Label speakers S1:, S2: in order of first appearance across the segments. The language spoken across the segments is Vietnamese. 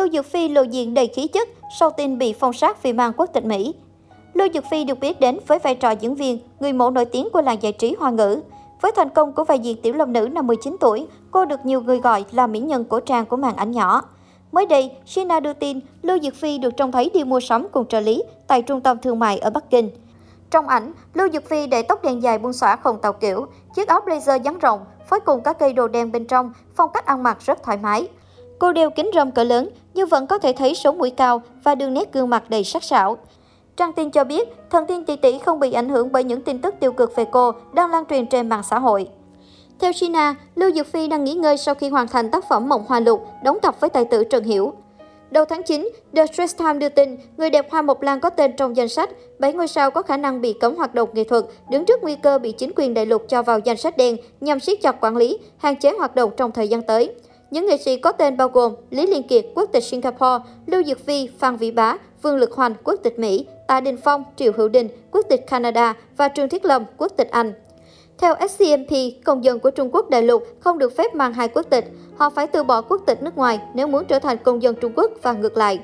S1: Lưu Dược Phi lộ diện đầy khí chất sau tin bị phong sát vì mang quốc tịch Mỹ. Lưu Dược Phi được biết đến với vai trò diễn viên, người mẫu nổi tiếng của làng giải trí hoa ngữ. Với thành công của vai diễn tiểu long nữ năm 19 tuổi, cô được nhiều người gọi là mỹ nhân cổ trang của màn ảnh nhỏ. Mới đây, Sina đưa tin Lưu Dược Phi được trông thấy đi mua sắm cùng trợ lý tại trung tâm thương mại ở Bắc Kinh. Trong ảnh, Lưu Dược Phi để tóc đen dài buông xõa không tạo kiểu, chiếc áo blazer dáng rộng, phối cùng các cây đồ đen bên trong, phong cách ăn mặc rất thoải mái. Cô đeo kính râm cỡ lớn nhưng vẫn có thể thấy sống mũi cao và đường nét gương mặt đầy sắc sảo. Trang tin cho biết, thần tiên tỷ tỷ không bị ảnh hưởng bởi những tin tức tiêu cực về cô đang lan truyền trên mạng xã hội. Theo China, Lưu Dược Phi đang nghỉ ngơi sau khi hoàn thành tác phẩm Mộng Hoa Lục, đóng cặp với tài tử Trần Hiểu. Đầu tháng 9, The Stress Times đưa tin, người đẹp Hoa Mộc Lan có tên trong danh sách, 7 ngôi sao có khả năng bị cấm hoạt động nghệ thuật, đứng trước nguy cơ bị chính quyền đại lục cho vào danh sách đen nhằm siết chặt quản lý, hạn chế hoạt động trong thời gian tới. Những nghệ sĩ có tên bao gồm Lý Liên Kiệt, quốc tịch Singapore, Lưu Dược Phi, Phan Vĩ Bá, Vương Lực Hoành, quốc tịch Mỹ, Tạ Đình Phong, Triệu Hữu Đình, quốc tịch Canada và Trương Thiết Lâm, quốc tịch Anh. Theo SCMP, công dân của Trung Quốc đại lục không được phép mang hai quốc tịch. Họ phải từ bỏ quốc tịch nước ngoài nếu muốn trở thành công dân Trung Quốc và ngược lại.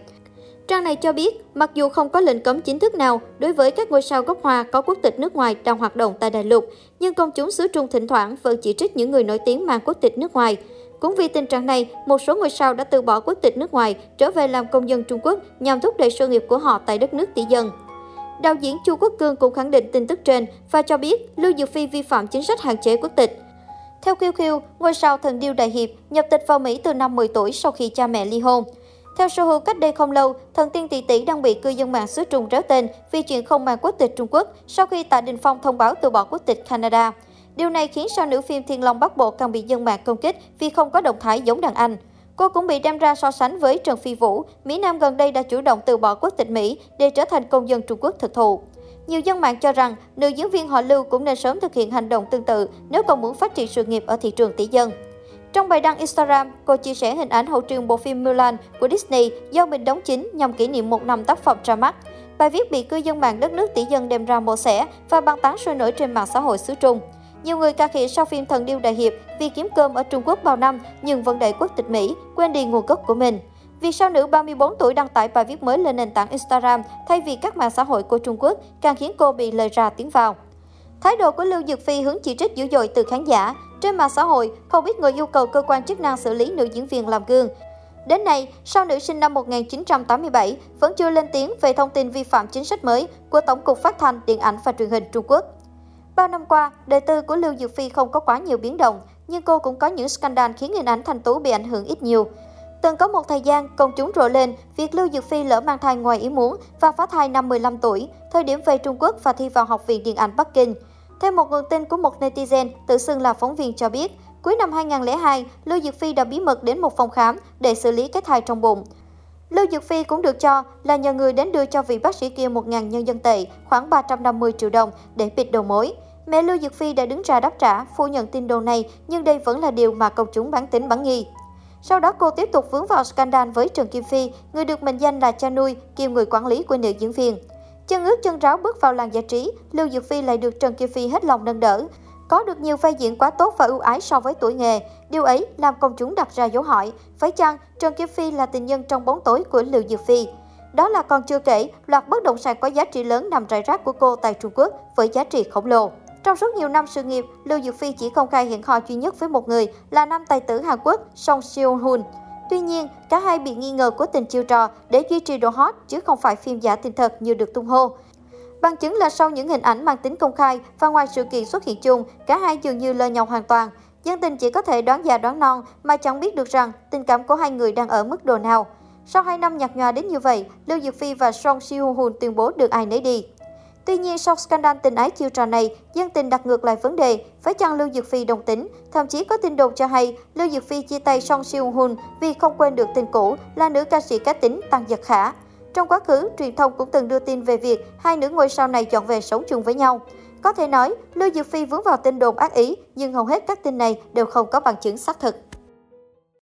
S1: Trang này cho biết, mặc dù không có lệnh cấm chính thức nào đối với các ngôi sao gốc Hoa có quốc tịch nước ngoài đang hoạt động tại đại lục, nhưng công chúng xứ Trung thỉnh thoảng vẫn chỉ trích những người nổi tiếng mang quốc tịch nước ngoài. Cũng vì tình trạng này, một số ngôi sao đã từ bỏ quốc tịch nước ngoài, trở về làm công dân Trung Quốc nhằm thúc đẩy sự nghiệp của họ tại đất nước tỷ dân. Đạo diễn Chu Quốc Cương cũng khẳng định tin tức trên và cho biết Lưu Diệu Phi vi phạm chính sách hạn chế quốc tịch. Theo QQ, ngôi sao thần điêu đại hiệp nhập tịch vào Mỹ từ năm 10 tuổi sau khi cha mẹ ly hôn. Theo Sohu, cách đây không lâu, thần tiên tỷ tỷ đang bị cư dân mạng xứ Trung réo tên vì chuyện không mang quốc tịch Trung Quốc sau khi Tạ Đình Phong thông báo từ bỏ quốc tịch Canada. Điều này khiến sao nữ phim Thiên Long Bắc Bộ càng bị dân mạng công kích vì không có động thái giống đàn anh. Cô cũng bị đem ra so sánh với Trần Phi Vũ, Mỹ Nam gần đây đã chủ động từ bỏ quốc tịch Mỹ để trở thành công dân Trung Quốc thực thụ. Nhiều dân mạng cho rằng nữ diễn viên họ Lưu cũng nên sớm thực hiện hành động tương tự nếu còn muốn phát triển sự nghiệp ở thị trường tỷ dân. Trong bài đăng Instagram, cô chia sẻ hình ảnh hậu trường bộ phim Mulan của Disney do mình đóng chính nhằm kỷ niệm một năm tác phẩm ra mắt. Bài viết bị cư dân mạng đất nước tỷ dân đem ra mổ xẻ và bàn tán sôi nổi trên mạng xã hội xứ Trung. Nhiều người ca khịa sau phim Thần Điêu Đại Hiệp vì kiếm cơm ở Trung Quốc bao năm nhưng vẫn đẩy quốc tịch Mỹ, quên đi nguồn gốc của mình. Vì sao nữ 34 tuổi đăng tải bài viết mới lên nền tảng Instagram thay vì các mạng xã hội của Trung Quốc càng khiến cô bị lời ra tiếng vào. Thái độ của Lưu Dược Phi hướng chỉ trích dữ dội từ khán giả. Trên mạng xã hội, không biết người yêu cầu cơ quan chức năng xử lý nữ diễn viên làm gương. Đến nay, sao nữ sinh năm 1987 vẫn chưa lên tiếng về thông tin vi phạm chính sách mới của Tổng cục Phát thanh, Điện ảnh và Truyền hình Trung Quốc. Bao năm qua, đời tư của Lưu Dược Phi không có quá nhiều biến động, nhưng cô cũng có những scandal khiến hình ảnh thành tú bị ảnh hưởng ít nhiều. Từng có một thời gian, công chúng rộ lên việc Lưu Dược Phi lỡ mang thai ngoài ý muốn và phá thai năm 15 tuổi, thời điểm về Trung Quốc và thi vào Học viện Điện ảnh Bắc Kinh. Theo một nguồn tin của một netizen tự xưng là phóng viên cho biết, cuối năm 2002, Lưu Dược Phi đã bí mật đến một phòng khám để xử lý cái thai trong bụng. Lưu Dược Phi cũng được cho là nhờ người đến đưa cho vị bác sĩ kia 1.000 nhân dân tệ, khoảng 350 triệu đồng để bịt đầu mối. Mẹ Lưu Dược Phi đã đứng ra đáp trả, phủ nhận tin đồn này, nhưng đây vẫn là điều mà công chúng bán tính bán nghi. Sau đó cô tiếp tục vướng vào scandal với Trần Kim Phi, người được mệnh danh là cha nuôi, kiêm người quản lý của nữ diễn viên. Chân ướt chân ráo bước vào làng giải trí, Lưu Dược Phi lại được Trần Kim Phi hết lòng nâng đỡ. Có được nhiều vai diễn quá tốt và ưu ái so với tuổi nghề, điều ấy làm công chúng đặt ra dấu hỏi, phải chăng Trần Kim Phi là tình nhân trong bóng tối của Lưu Dược Phi? Đó là còn chưa kể, loạt bất động sản có giá trị lớn nằm rải rác của cô tại Trung Quốc với giá trị khổng lồ. Trong suốt nhiều năm sự nghiệp, Lưu Diệu Phi chỉ công khai hẹn hò duy nhất với một người là nam tài tử Hàn Quốc Song Seo Hoon. Tuy nhiên, cả hai bị nghi ngờ cố tình chiêu trò để duy trì độ hot chứ không phải phim giả tình thật như được tung hô. Bằng chứng là sau những hình ảnh mang tính công khai và ngoài sự kiện xuất hiện chung, cả hai dường như lơ nhau hoàn toàn. Dân tình chỉ có thể đoán già đoán non mà chẳng biết được rằng tình cảm của hai người đang ở mức độ nào. Sau 2 năm nhạt nhòa đến như vậy, Lưu Dược Phi và Song Siêu Hoon tuyên bố được ai nấy đi. Tuy nhiên, sau scandal tình ái chiêu trò này, dân tình đặt ngược lại vấn đề, phải chăng Lưu Dược Phi đồng tính? Thậm chí có tin đồn cho hay Lưu Dược Phi chia tay Song Siêu Hun vì không quên được tình cũ là nữ ca sĩ cá tính Tăng Giật Khả. Trong quá khứ, truyền thông cũng từng đưa tin về việc hai nữ ngôi sao này chọn về sống chung với nhau. Có thể nói, Lưu Dược Phi vướng vào tin đồn ác ý, nhưng hầu hết các tin này đều không có bằng chứng xác thực.